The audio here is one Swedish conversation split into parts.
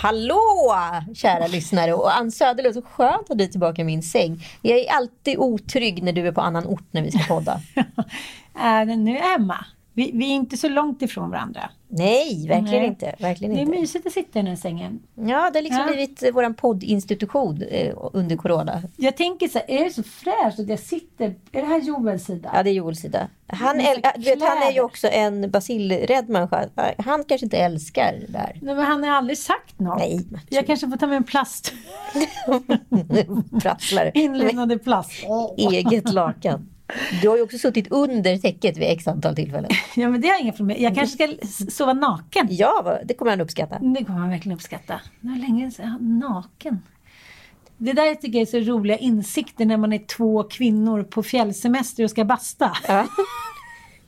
Hallå kära lyssnare och Ann Söderlund, så skönt att du är tillbaka i min säng. Jag är alltid otrygg när du är på annan ort när vi ska podda. Är du nu Emma. Vi, vi är inte så långt ifrån varandra. Nej, verkligen Nej. inte. Verkligen Det är mysigt att sitta i den här sängen. Ja, det har liksom Ja. blivit eh, vår poddinstitution eh, under corona. Jag tänker så här, är det så fräscht att jag sitter... Är det här Joels sida? Ja, det är Joels sida. Han, äl- du vet, han är ju också en basilrädd människa. Han kanske inte älskar det här. Nej, men han har aldrig sagt något. Nej, Jag kanske får ta med en plast. Prasslar. Inlämnade plast. Eget lakan. Du har ju också suttit under täcket vid x antal tillfällen. Ja, men det har jag inga problem med. Jag kanske ska sova naken. Ja, det kommer han uppskatta. Det kommer han verkligen uppskatta. Det var länge sedan. Naken. Det där tycker jag är så roliga insikter när man är två kvinnor på fjällsemester och ska basta. Ja.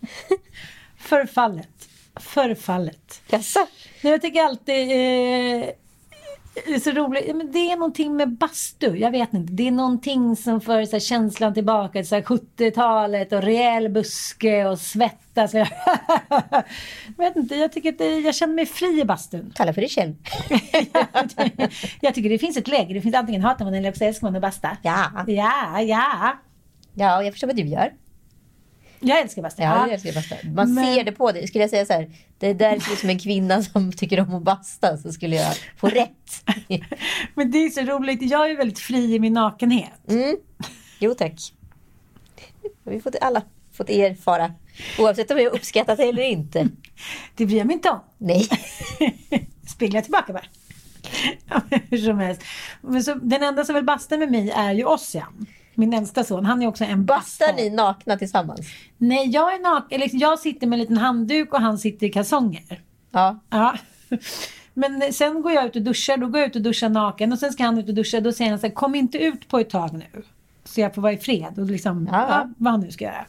Förfallet. Förfallet. Jaså? Jag tycker alltid eh, det är så roligt. Men det är någonting med bastu. Jag vet inte. Det är någonting som för så här, känslan tillbaka till så här, 70-talet och rejäl buske och svettas. jag vet inte. Jag tycker att det, jag känner mig fri i bastun. Kalla för dig själv. jag tycker det finns ett läge. Det finns antingen hatar man eller också älskar man att basta. Ja. Ja, ja. Ja, jag förstår vad du gör. Jag älskar basta. Ja, jag älskar basta. Man Men- ser det på dig. Skulle jag säga så här, det där ser ut som en kvinna som tycker om att basta så skulle jag få rätt. Men det är så roligt. Jag är väldigt fri i min nakenhet. Mm. Jo tack. Vi har fått alla fått erfara. Oavsett om jag uppskattat det eller inte. Det bryr jag mig inte om. Nej. Spegla tillbaka bara. Ja, Hur som helst. Men så, den enda som vill basta med mig är ju Ossian. Min äldsta son. Han är också en Bastar ni nakna tillsammans? Nej, jag är naken. Eller, jag sitter med en liten handduk och han sitter i kalsonger. Ja. Ja. Men sen går jag ut och duschar. Då går jag ut och duschar naken. Och sen ska han ut och duscha. Då säger han så här, kom inte ut på ett tag nu. Så jag får vara i fred. Och liksom, Ja, ja. vad han nu ska göra.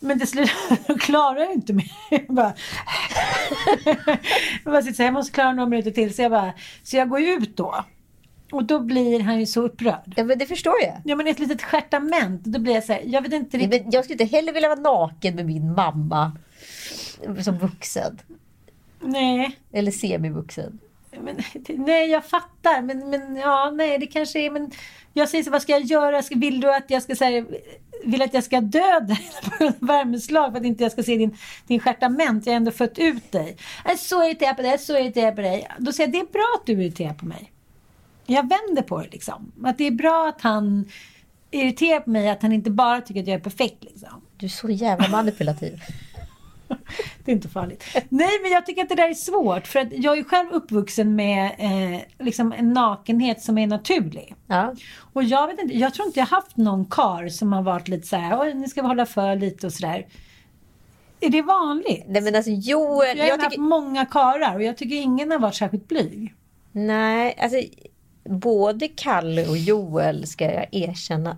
Men till slut klarar jag inte mer. Jag bara, jag bara sitter så här, jag måste klara några minuter till. Så jag, bara, så jag går ju ut då. Och då blir han ju så upprörd. ja, men det förstår jag. Ja men ett litet stjärtament. Då blir jag så här, jag vet inte riktigt. jag skulle inte heller vilja vara naken med min mamma som vuxen. Nej. Eller semivuxen. Men, nej, jag fattar. Men, men ja, nej, det kanske är... Men jag säger så, vad ska jag göra? Vill du att jag ska säga... Vill att jag ska dö dig på ett värmeslag för att inte jag ska se din, din stjärtament? Jag har ändå fött ut dig. Jag är så irriterad på dig, jag är så irriterad på dig. Då säger jag, det är bra att du är irriterad på mig. Jag vänder på det liksom. Att det är bra att han är irriterad på mig, att han inte bara tycker att jag är perfekt liksom. Du är så jävla manipulativ. Det är inte farligt. Nej, men jag tycker att det där är svårt. För att jag är själv uppvuxen med eh, liksom en nakenhet som är naturlig. Ja. Och jag vet inte, jag tror inte jag haft någon kar som har varit lite så här, oj nu ska vi hålla för lite och sådär. Är det vanligt? Nej men alltså Joel. Jag har Jag haft tycker, många karar och jag tycker ingen har varit särskilt blyg. nej, alltså både Kalle och Joel ska jag erkänna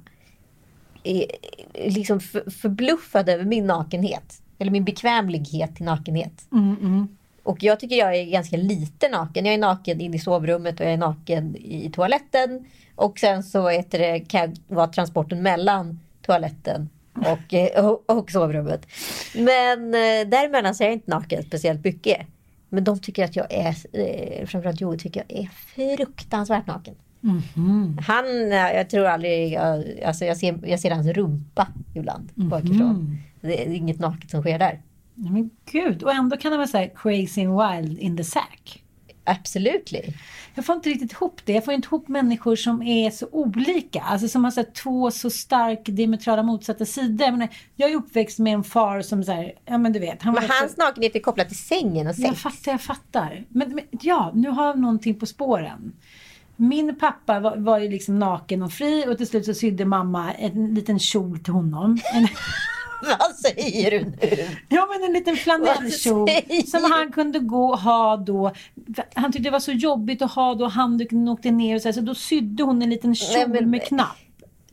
är liksom för, förbluffade över min nakenhet. Eller min bekvämlighet till nakenhet. Mm, mm. Och jag tycker jag är ganska lite naken. Jag är naken in i sovrummet och jag är naken i toaletten. Och sen så heter det, kan jag vara transporten mellan toaletten och, eh, och, och sovrummet. Men eh, däremellan så är jag inte naken speciellt mycket. Men de tycker att jag är, eh, framförallt Joel tycker jag är fruktansvärt naken. Han, eh, jag tror aldrig, jag, alltså jag ser, jag ser hans rumpa ibland bakifrån. Det är inget naket som sker där. Men gud, och ändå kan han vara så här crazy and wild in the sack. Absolutely. Jag får inte riktigt ihop det. Jag får inte ihop människor som är så olika. Alltså som har så två så starkt diametrala motsatta sidor. Jag, menar, jag är uppväxt med en far som så här, ja men du vet. Han Men hans nakenhet är kopplad till sängen och sex. Jag fattar, jag fattar. Men, men ja, nu har jag någonting på spåren. Min pappa var, var ju liksom naken och fri och till slut så sydde mamma en liten kjol till honom. En, Vad säger du nu? ja men en liten flanellkjol som han kunde gå och ha då. Han tyckte det var så jobbigt att ha då handduken åkte ner och så, här, så då sydde hon en liten kjol Nej, men- med knapp.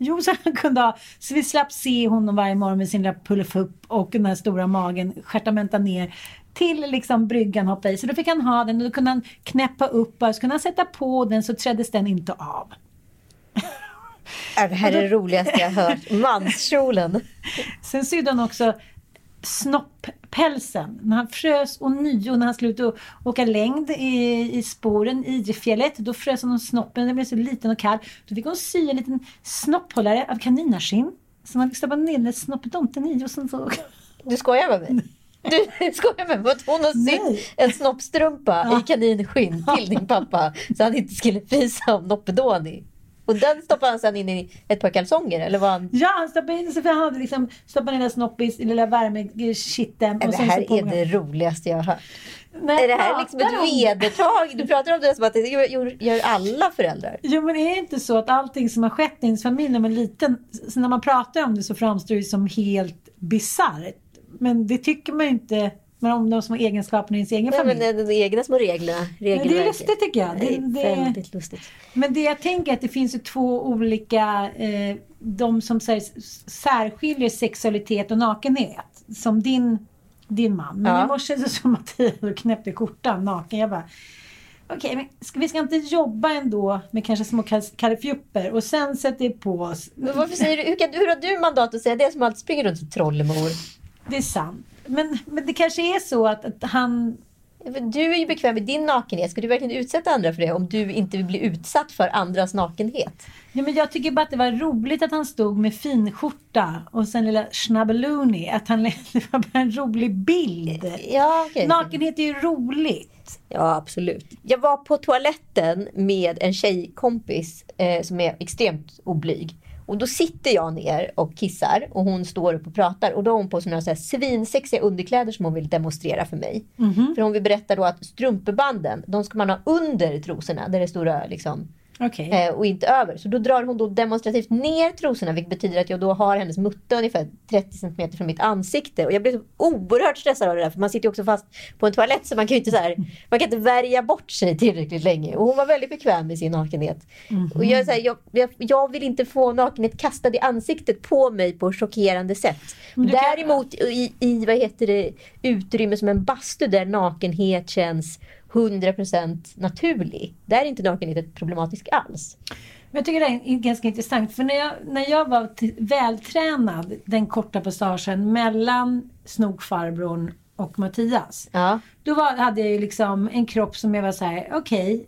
Jo, så han kunde ha, så vi slapp se honom varje morgon med sin lilla pullfupp och den här stora magen stjärtamenta ner till liksom bryggan hoppa i. Så då fick han ha den och då kunde han knäppa upp och så kunde han sätta på den så träddes den inte av. Ja, Det här är det roligaste jag har hört. Manskjolen. Sen sydde han också snopppälsen. När han frös och nio när han slutade åka längd i, i spåren i fjället. Då frös han om snoppen, den blev så liten och kall. Då fick hon sy en liten snopphållare av kaninarskinn. Som man fick stoppa ner snopptomten i och sen så... Du skojar med mig? Du skojar med mig? Hon har sytt en snoppstrumpa i kaninskinn till din pappa så han inte skulle frysa om Noppedoni. Och den stoppade han sen in i ett par kalsonger eller vad han... Ja, han stoppade in sig för han hade liksom stoppat ner snoppis i lilla värmekitteln. Det här är det roligaste jag har hört. Nej, Är det här liksom ett vedertag? Du pratar om det som att det gör, gör alla föräldrar. Jo men är det inte så att allting som har skett i ens familj när man är liten, så när man pratar om det så framstår det som helt bisarrt. Men det tycker man ju inte men om de små egenskaperna i ens egen Nej, familj. men Men, de egna små reglerna. det är lustigt tycker jag. Det Det, är väldigt lustigt. men det jag tänker är att det finns ju två olika, eh, de som här, särskiljer sexualitet och nakenhet. Som din, din man. Men Ja. i morse så såg Mattias och knäppte skjortan naken. Jag bara, okej, men ska, vi ska inte jobba ändå med kanske små kalifjupper och sen sätter vi på oss Men varför säger du, hur, kan, hur har du mandat att säga det som alltid springer runt som trollemor? Det är sant. Men, men det kanske är så att, att han... Du är ju bekväm med din nakenhet. Ska du verkligen utsätta andra för det om du inte vill bli utsatt för andras nakenhet? Ja, men jag tycker bara att det var roligt att han stod med finskjorta och sen lilla schnabbeloni. Att han det var bara en rolig bild. Ja, okej. Nakenhet är ju roligt. Ja, absolut. Jag var på toaletten med en tjejkompis eh, som är extremt oblyg. Och då sitter jag ner och kissar och hon står upp och pratar. Och då har hon på sig några så här svinsexiga underkläder som hon vill demonstrera för mig. För hon vill berätta då att strumpebanden, de ska man ha under trosorna. Där det stora liksom Okej. eh, och inte över. Så då drar hon då demonstrativt ner trosorna vilket betyder att jag då har hennes mutta ungefär 30 cm från mitt ansikte. Och jag blir så oerhört stressad av det där för man sitter ju också fast på en toalett så man kan ju inte, så här, man kan inte värja bort sig tillräckligt länge. Och hon var väldigt bekväm med sin nakenhet. Och jag, så här, jag, jag, jag vill inte få nakenhet kastad i ansiktet på mig på chockerande sätt. Men du kan- Däremot i, i vad heter det, utrymme som en bastu där nakenhet känns 100% naturlig. Där är inte nakenhet problematisk alls. Men jag tycker det är ganska intressant. För när jag, när jag var vältränad den korta passagen mellan snokfarbrorn och Mattias. Ja. Då var, hade jag ju liksom en kropp som jag var så här: okej.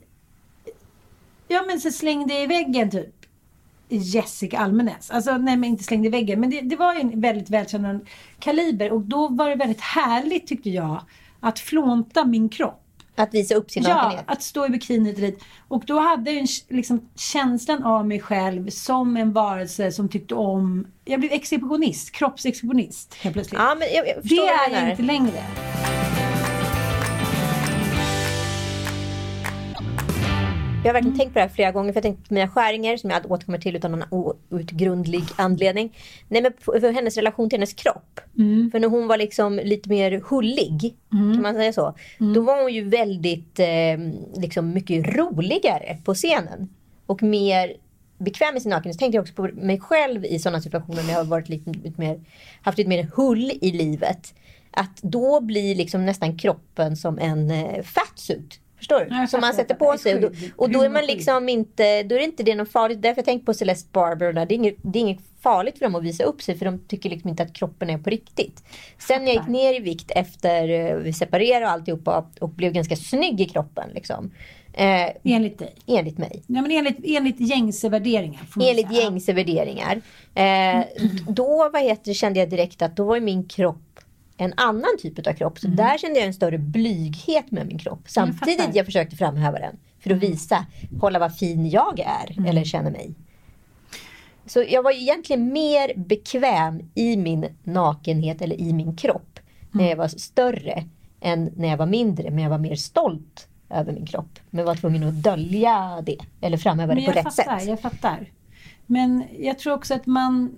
Ja men så slängde jag i väggen typ. Jessica Almenäs. Alltså nej men inte slängde i väggen. Men det, det var ju en väldigt välkänd kaliber. Och då var det väldigt härligt tyckte jag. Att flånta min kropp. Att visa upp sin Ja, nakenhet. att stå i bikini och dit. Och då hade jag liksom, känslan av mig själv som en varelse som tyckte om... Jag blev exhibitionist, kroppsexhibitionist helt plötsligt. Ja, men jag, jag det är jag inte längre. Jag har verkligen tänkt på det här flera gånger. För jag tänkte på mina skäringar som jag återkommer till utan någon outgrundlig anledning. Nej men för hennes relation till hennes kropp. För när hon var liksom lite mer hullig, kan man säga så. Då var hon ju väldigt, eh, liksom mycket roligare på scenen. Och mer bekväm med sin nakenhet. Så tänkte jag också på mig själv i sådana situationer när jag har varit lite, lite mer, haft lite mer hull i livet. att då blir liksom nästan kroppen som en eh, fatsuit. Förstår du? Jag som man sätter på sig. Och då, och då är man liksom inte, då är inte det något farligt. Därför jag tänker på Celeste Barber och där. Det är, inget, det är inget farligt för dem att visa upp sig för de tycker liksom inte att kroppen är på riktigt. Sen när jag gick ner i vikt efter eh, vi separerade och alltihopa och blev ganska snygg i kroppen liksom. Eh, Enligt dig. enligt mig. Ja, men enligt, enligt gängse värderingar. Enligt säga. gängse värderingar. Eh, då vad heter, det, kände jag direkt att då var min kropp en annan typ av kropp. Så där kände jag en större blyghet med min kropp. Samtidigt fattar. jag försökte framhäva den. För att visa, kolla vad fin jag är. Eller känner mig. Så jag var egentligen mer bekväm i min nakenhet eller i min kropp. När jag var större än när jag var mindre. Men jag var mer stolt över min kropp. Men var tvungen att dölja det. Eller framhäva det på jag rätt fattar, sätt. jag fattar. Men jag tror också att man...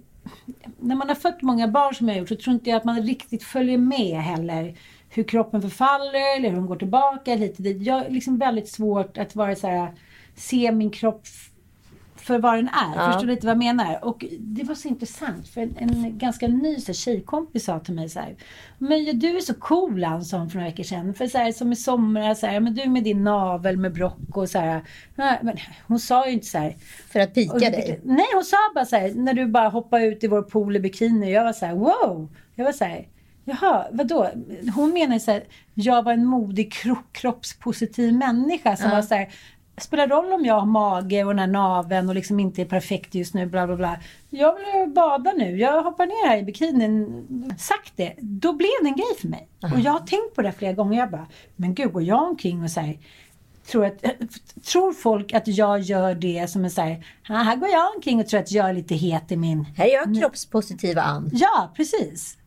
När man har fött många barn som jag har gjort så tror inte jag att man riktigt följer med heller. Hur kroppen förfaller eller hur de går tillbaka. Lite dit. Jag har liksom väldigt svårt att vara så här, se min kropp för vad den är. Ja. Förstår lite vad jag menar? Och det var så intressant för en, en ganska ny så här, tjejkompis sa till mig så här. Men ja, du är så cool hon för några veckor sedan. För så här, som i somras, så här, men du med din navel med brock och så här. "Nej, Men hon sa ju inte så här. För att pika Och- dig. Nej, hon sa bara så här, när du bara hoppade ut i vår pool i bikini. Jag var så här, wow! Jag var så här, jaha, vadå? Hon menar ju så här, jag var en modig kro- kroppspositiv människa som var så här, spelar roll om jag har mage och den här naveln och liksom inte är perfekt just nu, bla bla bla. Jag vill bada nu, jag hoppar ner här i bikinin. Sagt det, då blev det en grej för mig. Och jag har tänkt på det flera gånger. Jag bara, men gud, går jag omkring och säger tror, att, tror folk att jag gör det som en så här, "Ah, här går jag omkring och tror att jag är lite het i min... Här är jag kroppspositiva Ann. Ja, precis.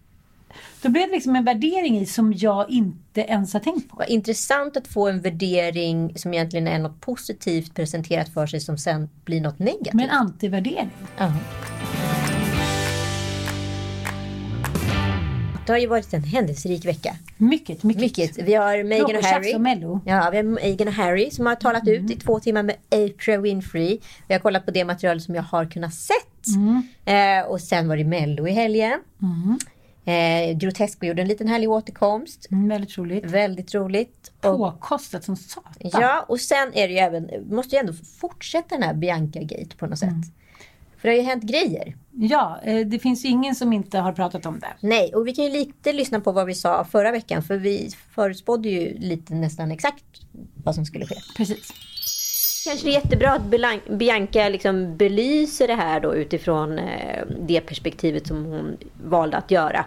Då blev det liksom en värdering i som jag inte ens har tänkt på. Vad intressant att få en värdering som egentligen är något positivt presenterat för sig som sen blir något negativt. Men en antivärdering. Ja. Det har ju varit en händelserik vecka. Mycket, mycket. Mycket. Vi har Meghan och Harry. tjafs och Mello. Ja, vi har Meghan och Harry som har talat ut i två timmar med Oprah Winfrey. Vi har kollat på det material som jag har kunnat sett. Eh, och sen var det Mello i helgen. Eh, Grotesco gjorde en liten härlig återkomst. Mm, väldigt roligt. Väldigt roligt. Påkostat som satan. ja, och sen är det ju även, måste ju ändå fortsätta den här Bianca-gate på något sätt. För det har ju hänt grejer. Ja, eh, det finns ju ingen som inte har pratat om det. Nej, och vi kan ju lite lyssna på vad vi sa förra veckan. För vi förutspådde ju lite nästan exakt vad som skulle ske. Precis. Kanske det är jättebra att Bianca liksom belyser det här då utifrån eh, det perspektivet som hon valde att göra.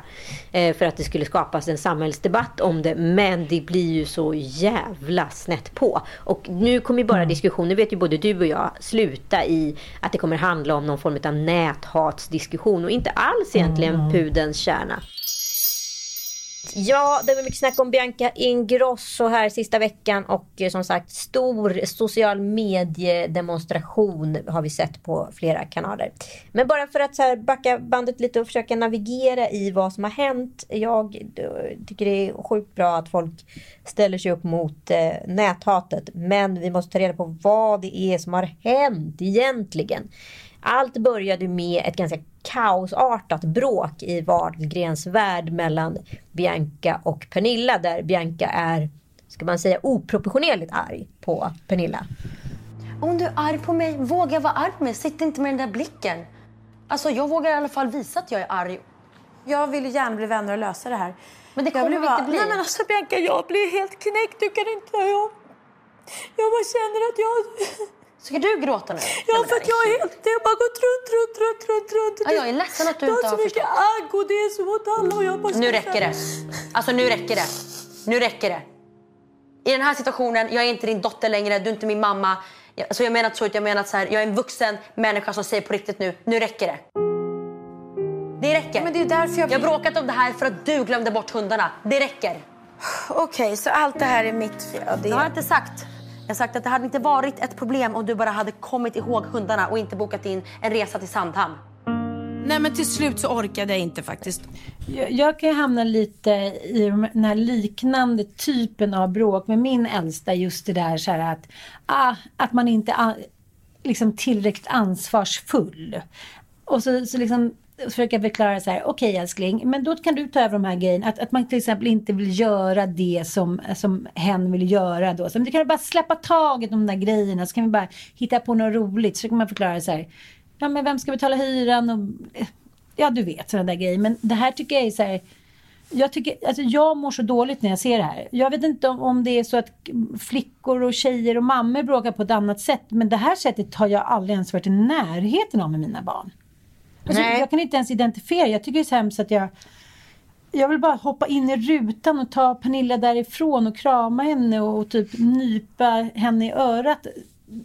Eh, för att det skulle skapas en samhällsdebatt om det. Men det blir ju så jävla snett på. Och nu kommer ju bara diskussionen, vet ju både du och jag, sluta i att det kommer handla om någon form av näthatsdiskussion och inte alls egentligen pudens kärna. Ja, det var mycket snack om Bianca Ingrosso här sista veckan och eh, som sagt stor social mediedemonstration har vi sett på flera kanaler. Men bara för att så här backa bandet lite och försöka navigera i vad som har hänt. Jag tycker det är sjukt bra att folk ställer sig upp mot eh, näthatet. Men vi måste ta reda på vad det är som har hänt egentligen. Allt började med ett ganska kaosartat bråk i Wahlgrens värld mellan Bianca och Pernilla. Där Bianca är, ska man säga, oproportionerligt arg på Pernilla. Om du är arg på mig, våga vara arg på mig. Sitt inte med den där blicken. Alltså, jag vågar i alla fall visa att jag är arg. Jag vill gärna bli vänner och lösa det här. Men det kommer vi bara- inte bli. Nej men alltså Bianca, jag blir helt knäckt. Du kan inte... Jag, jag bara känner att jag... Ska du gråta nu? Ja, Nej, för att jag är helt... Jag har bara gått runt, runt, runt, runt, runt. Ja, jag är ledsen att du inte har har så mycket agg och det är så åt alla och jag bara... Nu räcker det. Alltså nu räcker det. Nu räcker det. I den här situationen, jag är inte din dotter längre, du är inte min mamma. Jag- Alltså jag menar inte så, jag menar så här, jag är en vuxen människa som säger på riktigt nu, nu räcker det. Det räcker. Men det är därför jag... Jag har bråkat om det här för att du glömde bort hundarna. Det räcker. Okej, så allt det här är mitt fel? Det har jag inte sagt. Jag har sagt att det hade inte varit ett problem om du bara hade kommit ihåg hundarna och inte bokat in en resa till Sandhamn. Nej men till slut så orkade jag inte faktiskt. Jag, jag kan ju hamna lite i den här liknande typen av bråk med min äldsta. Just det där så här att, ah, att man inte är liksom tillräckligt ansvarsfull. Och så, så liksom försöka förklara så här, okej älskling, men då kan du ta över de här grejerna. Att, att man till exempel inte vill göra det som, som hen vill göra då. Så du kan bara släppa taget om de där grejerna så kan vi bara hitta på något roligt. Så kan man förklara så här, ja men vem ska betala hyran och eh, ja du vet sådana där grejer. Men det här tycker jag är så här, jag, tycker, alltså jag mår så dåligt när jag ser det här. Jag vet inte om, om det är så att flickor och tjejer och mammor bråkar på ett annat sätt. Men det här sättet har jag aldrig ens varit i närheten av med mina barn. Alltså, jag kan inte ens identifiera. Jag tycker det är så hemskt att jag... Jag vill bara hoppa in i rutan och ta Pernilla därifrån och krama henne och typ nypa henne i örat.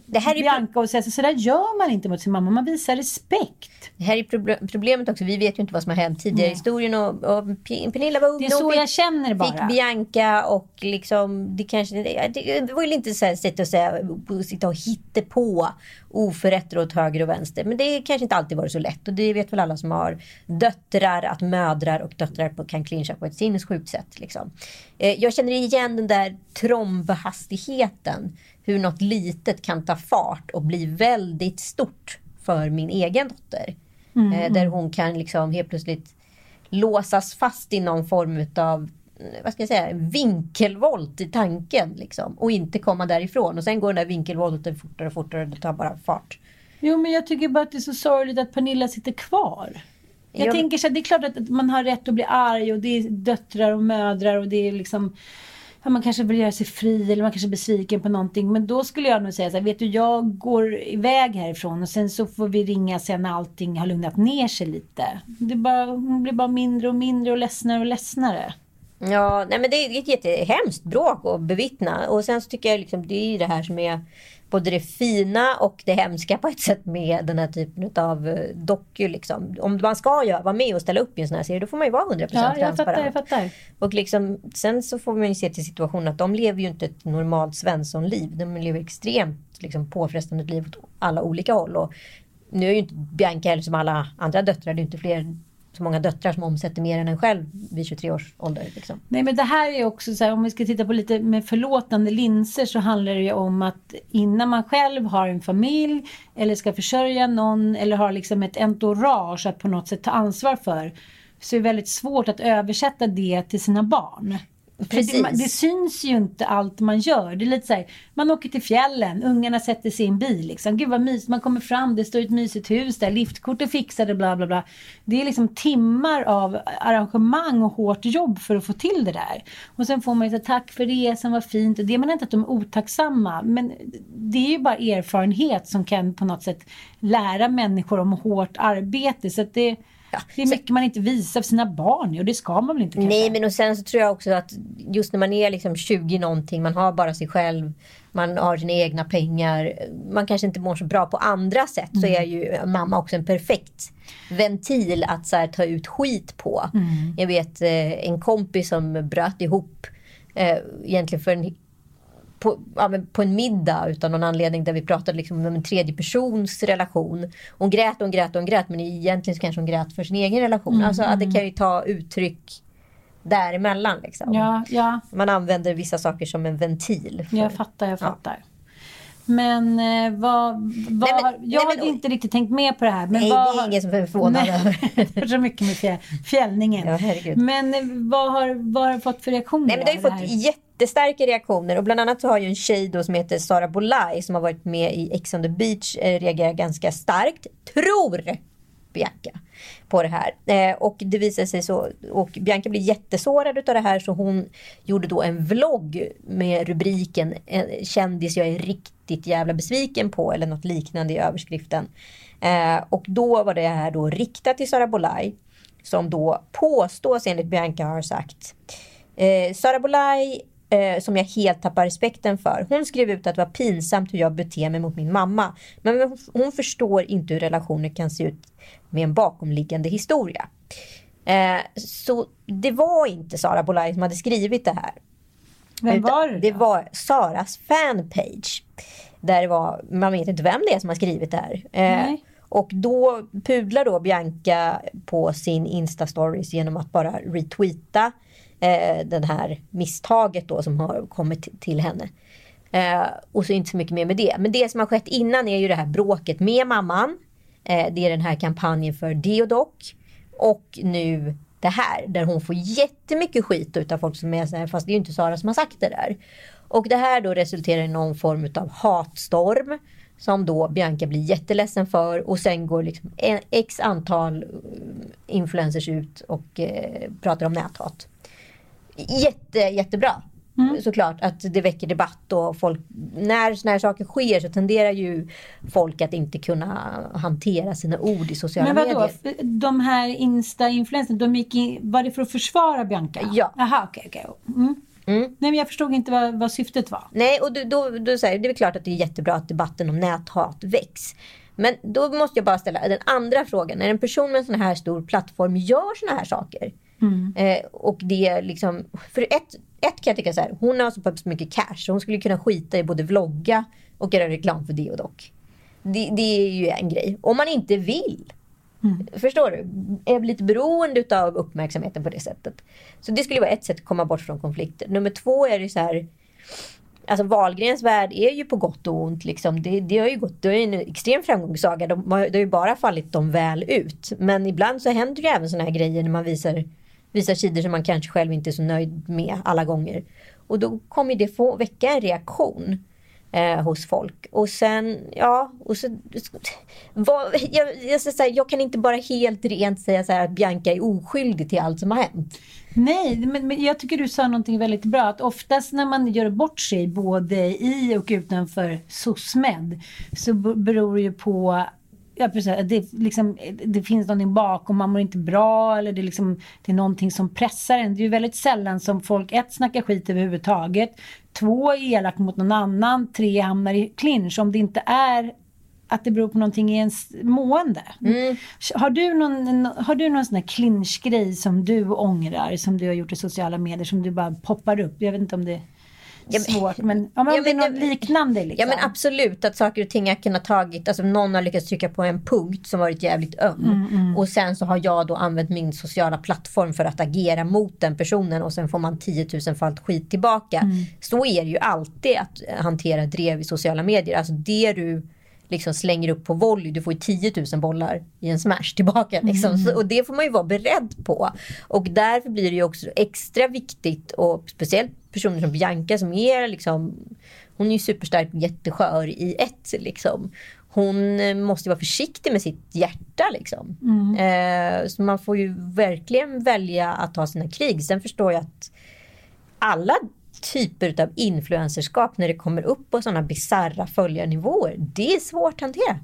Det här är Bianca och säga så, där gör man inte mot sin mamma. Man visar respekt. Det här är proble- problemet också. Vi vet ju inte vad som har hänt tidigare i historien. Och, och Pernilla var ung Det är så jag känner bara. Fick Bianca och liksom, det kanske, det, det var ju inte så här sätt att säga, sitta och hitta på oförrätter åt höger och vänster. Men det kanske inte alltid varit så lätt. Och det vet väl alla som har döttrar, att mödrar och döttrar kan clincha på ett sinnessjukt sätt. Liksom. Eh, jag känner igen den där trombhastigheten. Hur något litet kan ta fart och bli väldigt stort för min egen dotter. Eh, där hon kan liksom helt plötsligt låsas fast i någon form av vad ska jag säga, vinkelvolt i tanken. Liksom, och inte komma därifrån. Och sen går den där vinkelvolten fortare och fortare och det tar bara fart. Jo, men jag tycker bara att det är så sorgligt att Pernilla sitter kvar. Jag Ja, men- tänker så här, det är klart att man har rätt att bli arg och det är döttrar och mödrar och det är liksom ja, man kanske vill göra sig fri eller man kanske är besviken på någonting. Men då skulle jag nog säga så här, vet du jag går iväg härifrån och sen så får vi ringa sen när allting har lugnat ner sig lite. Det bara, hon blir bara mindre och mindre och ledsnare och ledsnare. Ja, nej men det är ett jättehemskt bråk att bevittna. Och sen så tycker jag liksom det är det här som är både det fina och det hemska på ett sätt med den här typen av eh, doku. Liksom. Om man ska göra, vara med och ställa upp i en sån här serie då får man ju vara 100% Ja, jag transparent. fattar, jag fattar. Och liksom, sen så får man ju se till situationen att de lever ju inte ett normalt svenssonliv. De lever extremt liksom, påfrestande liv åt alla olika håll. Och nu är ju inte Bianca heller som alla andra döttrar. Det är ju inte fler, så många döttrar som omsätter mer än en själv vid 23 års ålder. Liksom. Nej men det här är också så här, om vi ska titta på lite med förlåtande linser så handlar det ju om att innan man själv har en familj eller ska försörja någon eller har liksom ett entourage att på något sätt ta ansvar för så är det väldigt svårt att översätta det till sina barn. Precis. Det, det syns ju inte allt man gör. Det är lite så här, man åker till fjällen, ungarna sätter sig i en bil. Liksom. Gud vad mysigt, man kommer fram, det står ett mysigt hus där, liftkort är fixade, bla bla bla. Det är liksom timmar av arrangemang och hårt jobb för att få till det där. Och sen får man ju säga tack för resan, vad fint. Det menar inte att de är otacksamma, men det är ju bara erfarenhet som kan på något sätt lära människor om hårt arbete. Så att det, det är mycket man inte visar för sina barn och det ska man väl inte kanske? Nej men och sen så tror jag också att just när man är liksom 20 någonting, man har bara sig själv, man har sina egna pengar, man kanske inte mår så bra på andra sätt så är ju mamma också en perfekt ventil att så här, ta ut skit på. Jag vet eh, en kompis som bröt ihop eh, egentligen för en på, ja, på en middag utan någon anledning där vi pratade liksom om en tredje persons relation. Hon grät och hon grät och hon grät men egentligen så kanske hon grät för sin egen relation. Alltså att det kan ju ta uttryck däremellan. Liksom. Ja, ja. Man använder vissa saker som en ventil. för- Jag fattar, jag fattar. Men eh, vad, vad Nej, men- har- nej, jag men- har inte riktigt tänkt med på det här. Men Nej, vad det är har- ingen som är förvånad över. har så mycket med fjäll, fjällningen. Ja, men eh, vad har, vad har du fått för reaktioner? Nej, men det har ju fått här? jättestarka reaktioner och bland annat så har ju en tjej då som heter Sara Bolaj som har varit med i Ex on the beach eh, reagerat ganska starkt. Tror Bianca på det här. Eh, och det visade sig så, och Bianca blir jättesårad utav det här så hon gjorde då en vlogg med rubriken eh, kändis jag är riktigt jävla besviken på eller något liknande i överskriften. Eh, och då var det här då riktat till Sara Bolaj som då påstås enligt Bianca har sagt Eh, Sara Bolaj, eh, som jag helt tappar respekten för, hon skrev ut att det var pinsamt hur jag beter mig mot min mamma. Men hon, hon förstår inte hur relationer kan se ut med en bakomliggande historia. Eh, så det var inte Sara Bolaj som hade skrivit det här. Vem var det Det var Saras fanpage. Där det var, man vet inte vem det är som har skrivit det här. Eh, och då pudlar då Bianca på sin Insta-stories genom att bara retweeta eh, den här misstaget då som har kommit till henne. Eh, och så inte så mycket mer med det. Men det som har skett innan är ju det här bråket med mamman. Eh, det är den här kampanjen för Deodoc. Och nu det här där hon får jättemycket skit utav folk som är så här, fast det är ju inte Sara som har sagt det där. Och det här då resulterar i någon form av hatstorm som då Bianca blir jätteledsen för och sen går liksom en, x antal eh, influencers ut och eh, pratar om näthat. Jätte, jättebra. Såklart att det väcker debatt och folk, när såna här saker sker så tenderar ju folk att inte kunna hantera sina ord i sociala Men vadå, medier. De här Insta-influencerna, de gick in, var det för att försvara Bianca? Ja. Jaha, okej, okej. Mm. Nej, men jag förstod inte vad, vad syftet var. Nej, och då, då, då säger det är klart att det är jättebra att debatten om näthat väcks. Men då måste jag bara ställa den andra frågan. När en person med en sån här stor plattform gör såna här saker. Eh, och det är liksom, för ett, ett kan jag tycka så här, hon har så pass mycket cash så hon skulle kunna skita i både vlogga och göra reklam för det och dock. Det, det är ju en grej. Om man inte vill. Förstår du? Är lite beroende av uppmärksamheten på det sättet. Så det skulle vara ett sätt att komma bort från konflikter. Nummer två är det så här. Alltså Wahlgrens värld är ju på gott och ont. Liksom. Det, det har ju gått, det är ju en extrem framgångssaga. De, det har ju bara fallit dem väl ut. Men ibland så händer ju även såna här grejer när man visar, visar sidor som man kanske själv inte är så nöjd med alla gånger. Och då kommer det få väcka en reaktion eh, hos folk. Och sen, ja, och så, vad, jag, jag, säga, jag kan inte bara helt rent säga så här att Bianca är oskyldig till allt som har hänt. Nej, men, men jag tycker du sa någonting väldigt bra. Att oftast när man gör bort sig både i och utanför SOSMED så beror det ju på Ja, precis. Det, liksom, det finns någonting bakom, man mår inte bra eller det är, liksom, det är någonting som pressar en. Det är ju väldigt sällan som folk ett snackar skit överhuvudtaget, två är elak mot någon annan, tre hamnar i clinch. Om det inte är att det beror på någonting i ens mående. Har du någon, har du någon sån här clinch-grej som du ångrar, som du har gjort i sociala medier, som du bara poppar upp? Jag vet inte om det Ja, men- svårt, men, ja, men Ja, om det är något liknande. Liksom. Ja men absolut att saker och ting har kunnat tagit, alltså någon har lyckats trycka på en punkt som varit jävligt öm. Och sen så har jag då använt min sociala plattform för att agera mot den personen och sen får man 10 000 fallt skit tillbaka. Så är det ju alltid att hantera drev i sociala medier. Alltså det du liksom slänger upp på volley, du får ju 10 000 bollar i en smash tillbaka. Liksom. Så, och det får man ju vara beredd på. Och därför blir det ju också extra viktigt och speciellt personer som Bianca som är liksom hon är ju superstark och jätteskör i ett liksom. Hon eh, måste ju vara försiktig med sitt hjärta liksom. Eh, så man får ju verkligen välja att ta sina krig. Sen förstår jag att alla typer av influencerskap när det kommer upp på sådana bisarra följarnivåer, det är svårt att hantera.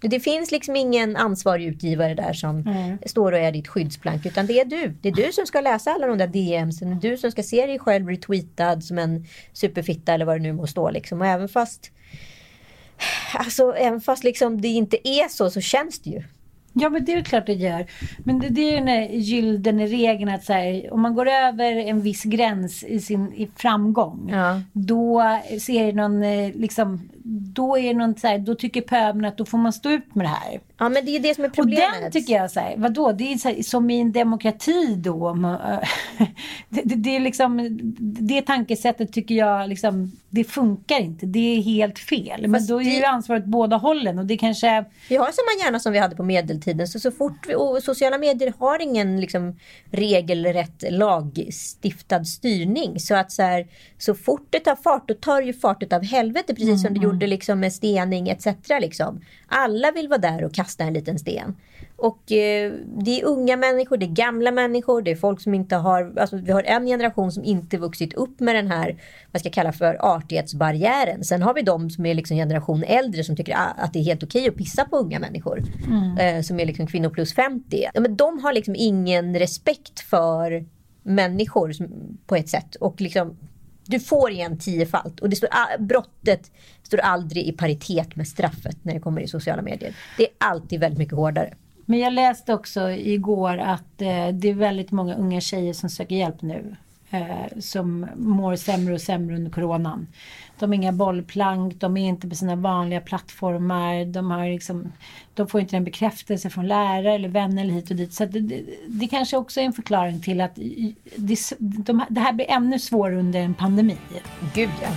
Det finns liksom ingen ansvarig utgivare där som står och är ditt skyddsplank utan det är du. Det är du som ska läsa alla de där DMs. Det är du som ska se dig själv retweetad som en superfitta eller vad det nu må stå. Liksom. Och även fast, alltså, även fast liksom det inte är så så känns det ju. Ja, men det är klart det gör. Men det, det är ju den här gyllene regeln att så här, om man går över en viss gräns i sin i framgång, Ja. då ser det någon, eh, liksom, då är någon så här, då tycker pöbeln att då får man stå ut med det här. Ja men det är det som är Och problemet. den tycker jag, så här, vadå, det är så här, som i en demokrati då. om, eh, det, det, det är liksom, det tankesättet tycker jag, liksom, det funkar inte. Det är helt fel. Men Fast då är ju det- ansvaret båda hållen och det kanske Vi har samma hjärna som vi hade på medeltiden. Så, så fort vi, och sociala medier har ingen liksom, regelrätt lagstiftad styrning. Så att så, här, så fort det tar fart, då tar det ju fart av helvete. Precis som det gjorde liksom, med stening etc. Liksom. Alla vill vara där och kasta en liten sten. Och eh, det är unga människor, det är gamla människor, det är folk som inte har, alltså vi har en generation som inte vuxit upp med den här, vad ska jag kalla för artighetsbarriären. Sen har vi de som är liksom generation äldre som tycker ah, att det är helt okej att pissa på unga människor. Eh, som är liksom kvinnor plus 50. Ja, men de har liksom ingen respekt för människor på ett sätt. Och liksom, du får igen tiofalt. Och det står, brottet står aldrig i paritet med straffet när det kommer i sociala medier. Det är alltid väldigt mycket hårdare. Men jag läste också igår att eh, det är väldigt många unga tjejer som söker hjälp nu. Eh, som mår sämre och sämre under coronan. De har inga bollplank, de är inte på sina vanliga plattformar. De, har liksom, de får inte en bekräftelse från lärare eller vänner eller hit och dit. Så det, det, det kanske också är en förklaring till att det, de, det här blir ännu svårare under en pandemi. Gud ja.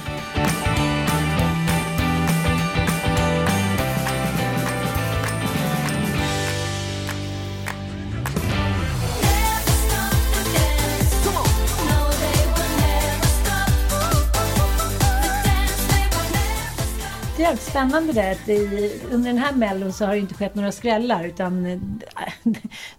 Speciellt spännande det att under den här mellon så har det inte skett några skrällar utan eh,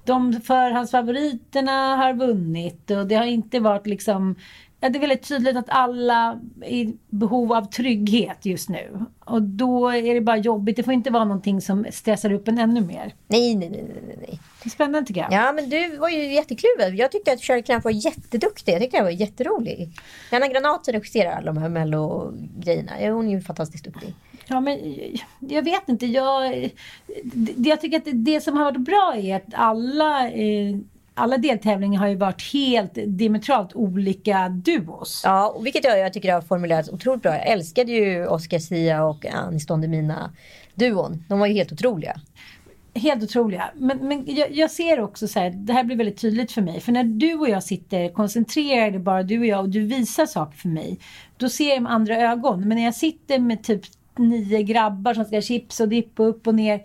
de förhandsfavoriterna har vunnit och det har inte varit liksom Ja, det är väldigt tydligt att alla är i behov av trygghet just nu. Och då är det bara jobbigt. Det får inte vara någonting som stressar upp en ännu mer. Nej, nej, nej, nej, nej. Det är spännande tycker jag. Ja, men du var ju jättekluven. Jag tyckte att Shirley Clamp var jätteduktig. Jag tyckte jag var jätterolig. Janna Granat som regisserar alla de här mello-grejerna. Hon är ju fantastiskt duktig. Ja, men jag vet inte. Jag, jag tycker att det, som har varit bra är att alla, eh, alla deltävlingar har ju varit helt diametralt olika duos. Ja, vilket jag, jag tycker har formulerats otroligt bra. Jag älskade ju Oscar Sia och Anis Don Demina duon. De var ju helt otroliga. Helt otroliga. Men, men jag, jag ser också så här, det här blir väldigt tydligt för mig. För när du och jag sitter koncentrerade, bara du och jag, och du visar saker för mig. Då ser jag med andra ögon. Men när jag sitter med typ nio grabbar som ska chips och dipp och upp och ner.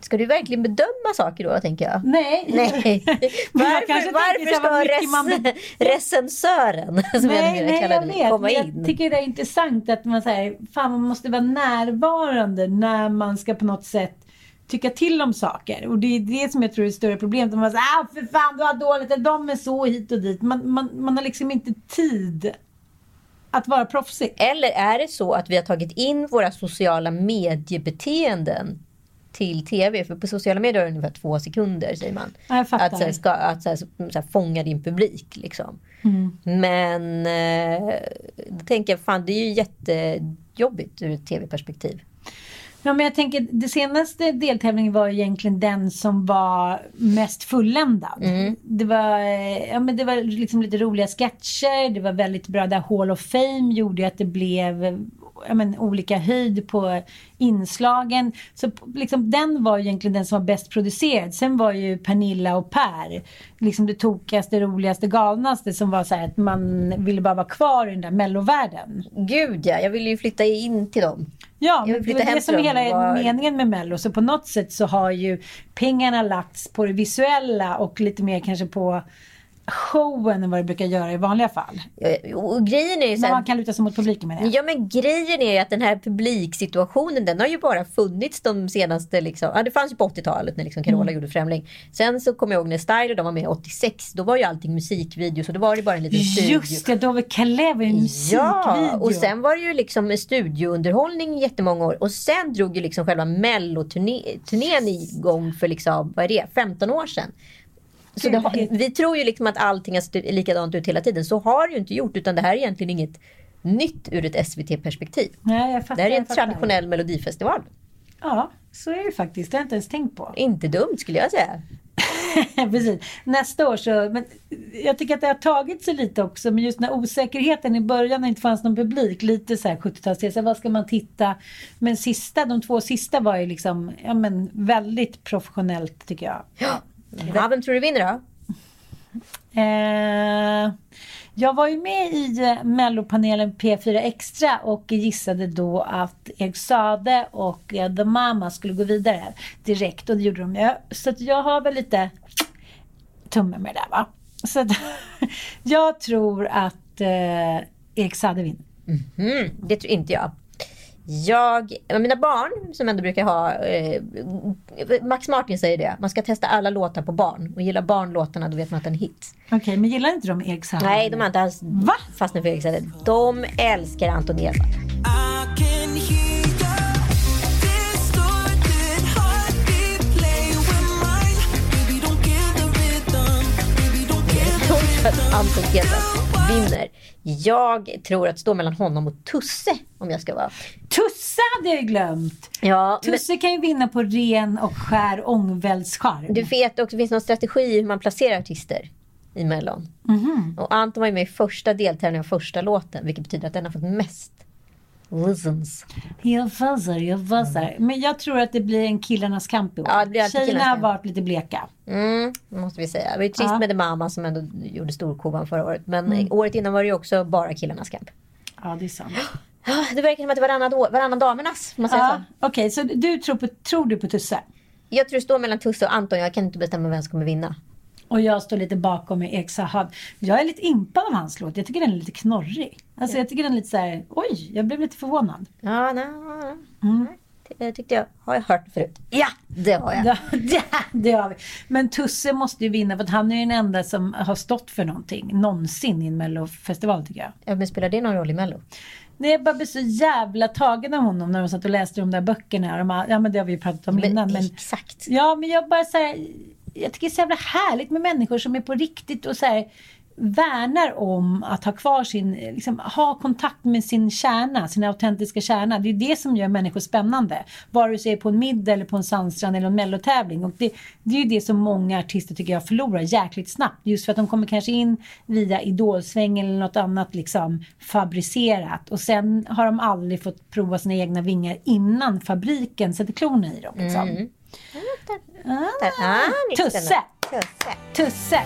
Ska du verkligen bedöma saker då, tänker jag? Nej. Nej. Jag varför varför ska mycket man recensören, som jag Nej, numera nej, kallar jag vet. komma in? jag tycker det är intressant att man säger, fan man måste vara närvarande när man ska på något sätt tycka till om saker. Och det är det som jag tror är det större problemet. Man säger, ah för fan du har dåligt, de är så hit och dit. Man, man, man har liksom inte tid att vara proffsig. Eller är det så att vi har tagit in våra sociala mediebeteenden till tv? För på sociala medier är det ungefär två sekunder säger man. Ja. Att, så här, ska, att så här, så här, fånga din publik liksom. Mm. Men eh, då tänker jag, fan det är ju jättejobbigt ur ett tv-perspektiv. Ja, men jag tänker, det senaste deltävlingen var egentligen den som var mest fulländad. Det var, eh, ja, men det var liksom lite roliga sketcher, det var väldigt bra. Där Hall of Fame gjorde att det blev men, olika höjd på inslagen. Så liksom, den var egentligen den som var bäst producerad. Sen var ju Pernilla och Per liksom det tokigaste, roligaste, galnaste som var så här att man ville bara vara kvar i den där mellovärlden. Gud ja, jag vill ju flytta in till dem. Ja, men det hem det som är hela Var- meningen med Mello. Så på något sätt så har ju pengarna lagts på det visuella och lite mer kanske på showen än vad det brukar göra i vanliga fall. Ja, Och grejen är ju så här, man kan luta sig mot publiken med det. Ja men grejen är ju att den här publiksituationen den har ju bara funnits de senaste liksom, ja det fanns ju på 80-talet när liksom Carola Mm. gjorde Främling. Sen så kommer jag ihåg när Styler de var med 86, då var ju allting musikvideo så då var det bara en liten studio. Just det, var ju en musikvideo. Ja, och sen var det ju liksom studiounderhållning i jättemånga år. Och sen drog ju liksom själva melloturnén igång för liksom, vad är det, 15 år sedan. Så det vi tror ju liksom att allting har stu- likadant ut hela tiden. Så har det ju inte gjort, utan det här är egentligen inget nytt ur ett SVT-perspektiv. Nej, jag fattar. Det här är en traditionell melodifestival. Ja, så är det faktiskt. Det har jag inte ens tänkt på. Inte dumt skulle jag säga. Precis. Nästa år så, men jag tycker att det har tagit sig lite också, men just den här osäkerheten i början när det inte fanns någon publik, lite så här 70-talstes, vad ska man titta? Men sista, de två sista var ju liksom, ja men väldigt professionellt tycker jag. Ja, vem tror du vinner då? Eh, jag var ju med i eh, mellopanelen P4 Extra och gissade då att Erik Sade och eh, The Mama skulle gå vidare direkt och det gjorde de ju. Så jag har väl lite tumme med det där va. Så att, jag tror att eh, Erik Sade vinner. Mm, det tror inte jag. Jag, mina barn som ändå brukar ha, eh, Max Martin säger det, man ska testa alla låtar på barn. Och gillar barn låtarna då vet man att det är en hit. Okej, men gillar inte de Erik Sade? Nej, de har inte alls Va? fastnat för Erik Saade. De älskar Anton rhythm. Anton Ewald vinner. Jag tror att det står mellan honom och Tusse om jag ska vara. Tusse hade jag ju glömt. Ja, men Tusse kan ju vinna på ren och skär ångväldscharm. du vet också, det finns någon strategi hur man placerar artister i Mellon. Mhm. Och Anton var ju med i första deltävlingen av första låten, vilket betyder att den har fått mest listens. Jag fuzzar, jag fuzzar. Men jag tror att det blir en killarnas kamp i år. Ja, det blir Tjejerna har varit lite bleka. Mm, måste vi säga. Det var ju trist Ja. med The Mama som ändå gjorde storkovan förra året. Men Mm. året innan var det ju också bara killarnas kamp. Ja, det är sant. Ja, Det verkar som att det var varannan, år- varannan damernas. Man säga Ja? Okej, så du tror, på, tror du på Tusse? Jag tror det står mellan Tusse och Anton. Jag kan inte bestämma vem som kommer vinna. Och jag står lite bakom med Ek Sahad. Jag är lite impad av hans låt. Jag tycker den är lite knorrig. Alltså jag tycker den är lite så här, oj, jag blev lite förvånad. Ja, nej, nej. Det tyckte jag. Har jag hört förut? Ja, det har jag. Ja, det, har vi. Men Tusse måste ju vinna för att han är den enda som har stått för någonting någonsin i en mellofestival tycker jag. Ja, men spelar det någon roll i Mello? Nej, jag bara blev så jävla tagen av honom när de satt och läste de där böckerna. De, har- ja men det har vi ju pratat om innan. Men, Exakt. ja men jag bara så här, jag tycker det är så jävla härligt med människor som är på riktigt och så här värnar om att ha kvar sin, liksom, ha kontakt med sin kärna, sin autentiska kärna. Det är det som gör människor spännande. Vare sig på en middag eller på en sandstrand eller en mellotävling. Och det, det är ju det som många artister tycker jag förlorar jäkligt snabbt. Just för att de kommer kanske in via idolsvängen eller något annat liksom fabricerat. Och sen har de aldrig fått prova sina egna vingar innan fabriken sätter klorna i dem. Liksom. Mm. Ah, Ah, Tusse! Tusse. Tusse!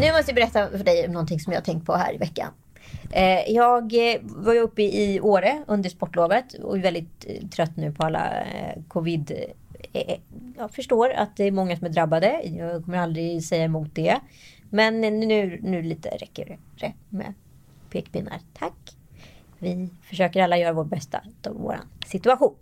Nu måste jag berätta för dig om någonting som jag har tänkt på här i veckan. Eh, Jag eh, var ju uppe i Åre under sportlovet och är väldigt eh, trött nu på alla covid. Jag förstår att det är många som är drabbade. Jag kommer aldrig säga emot det. Men nu, nu lite räcker det med pekpinnar. Tack. Vi försöker alla göra vårt bästa av vår situation.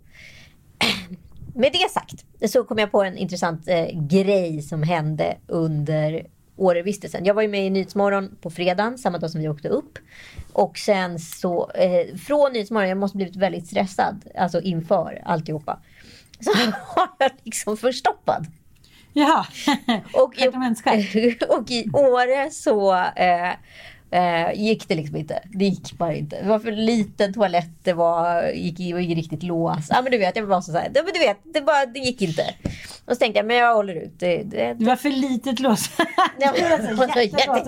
Med det sagt så kom jag på en intressant eh, grej som hände under Årevistelsen. Jag var ju med i Nyhetsmorgon på fredagen, samma dag som vi åkte upp. Och sen så, eh, från Nyhetsmorgon, jag måste blivit väldigt stressad, alltså inför alltihopa. Så har jag liksom förstoppad. Jaha, Och i, och i Åre så eh, eh, gick det liksom inte. Det gick bara inte. Det var för liten toalett, det var, gick i, och gick riktigt lås. Ja men du vet, jag var så här, men du vet, det, bara, det gick inte. Och så tänkte jag, men jag håller ut. Det, det, det var för litet lås. Det var så jätteglas.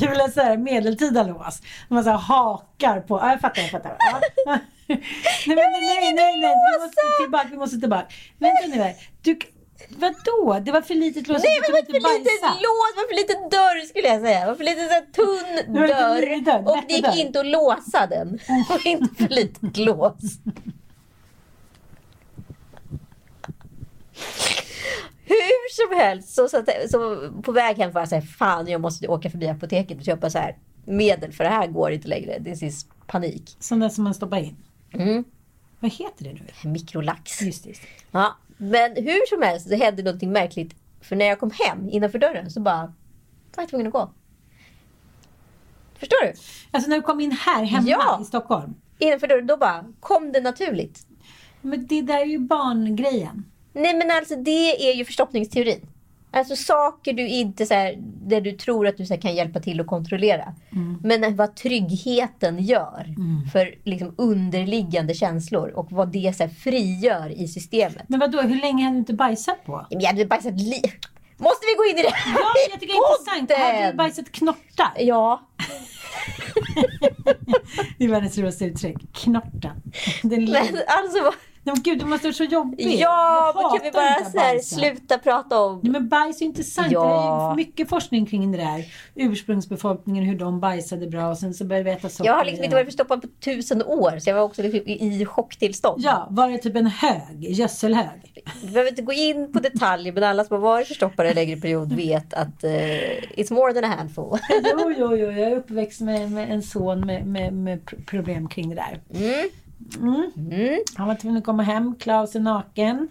Du vill ha så här medeltida lås. Har så här hakar på. Ja, jag fattar, jag fattar. Ja. Nej, men, nej, nej, nej, nej. Vi måste tillbaka, vi måste tillbaka. Vänta nu här. Du, vadå? Det var för litet lås. Nej men det var för litet lås, var för liten dörr skulle jag säga. Det var för liten så här, tunn Det dörr. dörr, Och det gick dörr. inte att låsa den. Det var inte för litet lås. Hur som helst, så, så, så på väg hem var jag såhär, fan jag måste åka förbi apoteket och köpa så här medel för det här går inte längre. Det är panik. Sån där som man stoppar in. Mm. Vad heter det nu? Mikrolax. Just. Just. Ja, men hur som helst, det hände någonting märkligt. För när jag kom hem innanför dörren så bara var jag tvungen att gå. Förstår du? Alltså när du kom in här hemma Ja. i Stockholm. Innanför dörren, då bara kom det naturligt. Men det där är ju barngrejen. Nej men alltså det är ju förstoppningsteorin. Alltså saker du inte så här, där du tror att du så här, kan hjälpa till att kontrollera. Men vad tryggheten gör för liksom, underliggande känslor och vad det så här, frigör i systemet. Men vadå, hur länge hade du inte bajsat på? Jag hade bajsat li... Måste vi gå in i det här? Ja, jag tycker det är intressant. Hade du bajsat knortar? Ja. Det är världens roligaste uttryck. Knorten. Den Men alltså, Nej, men gud, du måste vara så jobbig. ja, men kan vi bara så här, sluta prata om... Nej, men bajs är intressant. Ja. Det är mycket forskning kring det där. Ursprungsbefolkningen, hur de bajsade bra och sen så började vi äta socker. Jag har liksom inte varit förstoppad på tusen år så jag var också liksom i chocktillstånd. Ja, var det typ en hög? Gödselhög? Vi behöver inte gå in på detaljer men alla som har varit förstoppade en längre period vet att eh, it's more than a handful. Jo, jo, jo. Jag är uppväxt med, med en son med, med, med pr- problem kring det där. Mm. Mm. Han var tvungen att komma hem, Klaus är naken.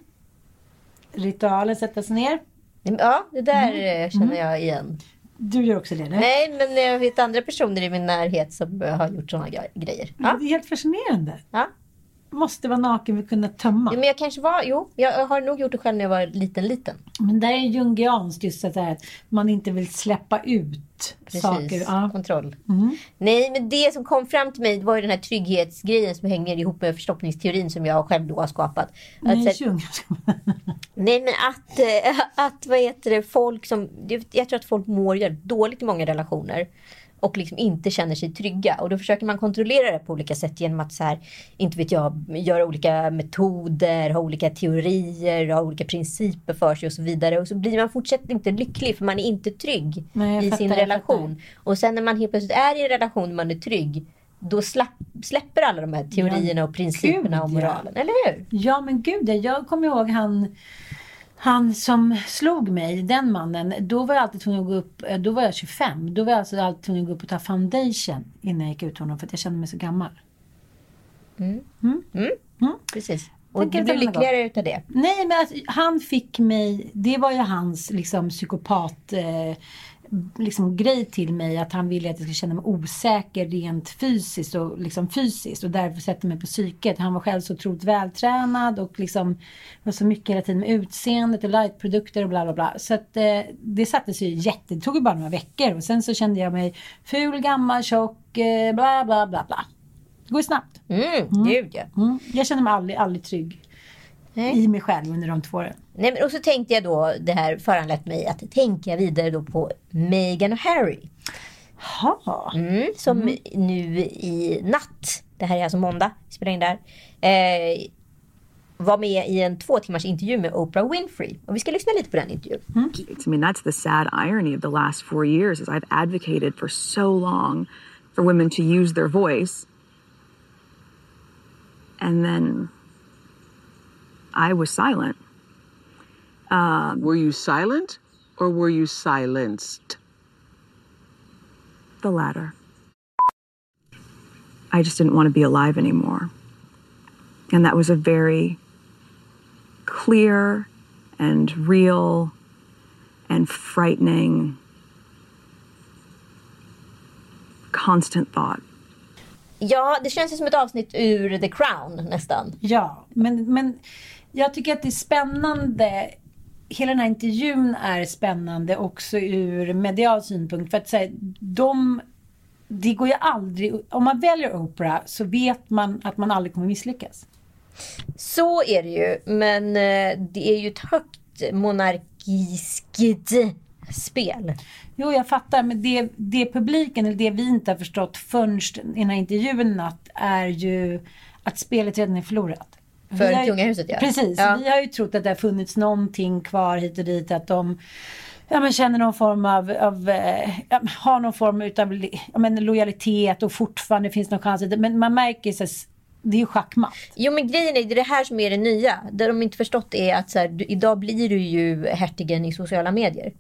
Ritualen sätta sig ner. Ja, det där Mm. eh, känner jag igen. Du gör också det? Nej, men jag vet andra personer i min närhet som har gjort sådana grejer. Ja. Det är helt fascinerande. Ja. Måste vara naken för att kunna tömma. Ja, Men jag kanske var, jo, jag har nog gjort det själv när jag var liten, liten. Men där är jungianskt just här att man inte vill släppa ut Precis, saker. Ja. kontroll. Mm. Nej, men det som kom fram till mig var ju den här trygghetsgrejen som hänger ihop med förstoppningsteorin som jag själv då har skapat. Att, Nej, Jung. Nej men att, eh, att vad heter det, folk som, jag tror att folk mår dåligt i många relationer. Och liksom inte känner sig trygga. Och då försöker man kontrollera det på olika sätt genom att så här, inte vet jag, göra olika metoder, ha olika teorier, ha olika principer för sig och så vidare. Och så blir man fortsättningsvis inte lycklig för man är inte trygg Nej, i fattar, sin relation. Och sen när man helt plötsligt är i en relation där man är trygg, då slapp, släpper alla de här teorierna och principerna gud, ja. moralen, eller hur? Ja men gud, jag kommer ihåg han, han som slog mig, den mannen. Då var jag alltid tvungen att gå upp, eh, då var jag 25. Då var jag alltså alltid tvungen att gå upp och ta foundation innan jag gick ut honom för att jag kände mig så gammal. Precis. Och Tänker du blir att det var lyckligare utav det. Nej, men att han fick mig, det var ju hans liksom psykopat eh, liksom grej till mig att han ville att jag skulle känna mig osäker rent fysiskt och liksom fysiskt och därför sätta mig på psyket. Han var själv så otroligt vältränad och liksom var så mycket hela tiden med utseendet och lightprodukter och bla bla bla. Så att eh, det satte sig ju jätte, det tog ju bara några veckor och sen så kände jag mig ful, gammal, tjock, eh, bla bla bla bla. Det går snabbt. Mm, Gud ja. Mm. Jag kände mig aldrig, aldrig trygg Nej. i mig själv under de två åren. Nej, men och så tänkte jag då, det här föranlett mig att tänka vidare då på Meghan och Harry. Ha. Mm, som nu i natt, det här är alltså måndag, vi spelar in där, eh, var med i en två timmars intervju med Oprah Winfrey. Och vi ska lyssna lite på den intervjun. I mean, that's the sad irony of the last four years is I've advocated for so long for women to use their voice. And then I was silent. Um, were you silent or were you silenced? The latter. I just didn't want to be alive anymore. And that was a very clear and real and frightening constant thought. Ja, det känns ju som ett avsnitt ur The Crown nästan. Ja, men, men jag tycker att det är spännande. Hela den här intervjun är spännande också ur medial synpunkt. För att säga, de, det går ju aldrig, om man väljer Oprah så vet man att man aldrig kommer misslyckas. Så är det ju, men eh, det är ju ett högt monarkiskt spel. Jo, jag fattar, men det, det publiken, eller det vi inte har förstått förrän i den här intervjun natt, är ju att spelet redan är förlorat. För har kungahuset, ja. Precis. Ja. Vi har ju trott att det har funnits någonting kvar hit och dit, att de ja, men känner någon form av, av eh, har någon form utav ja, men lojalitet och fortfarande finns någon chans. Men man märker så att det är ju schackmatt. Jo men grejen är, det är det här som är det nya. Det de inte förstått är att så här, du, idag blir du ju hertigen i sociala medier.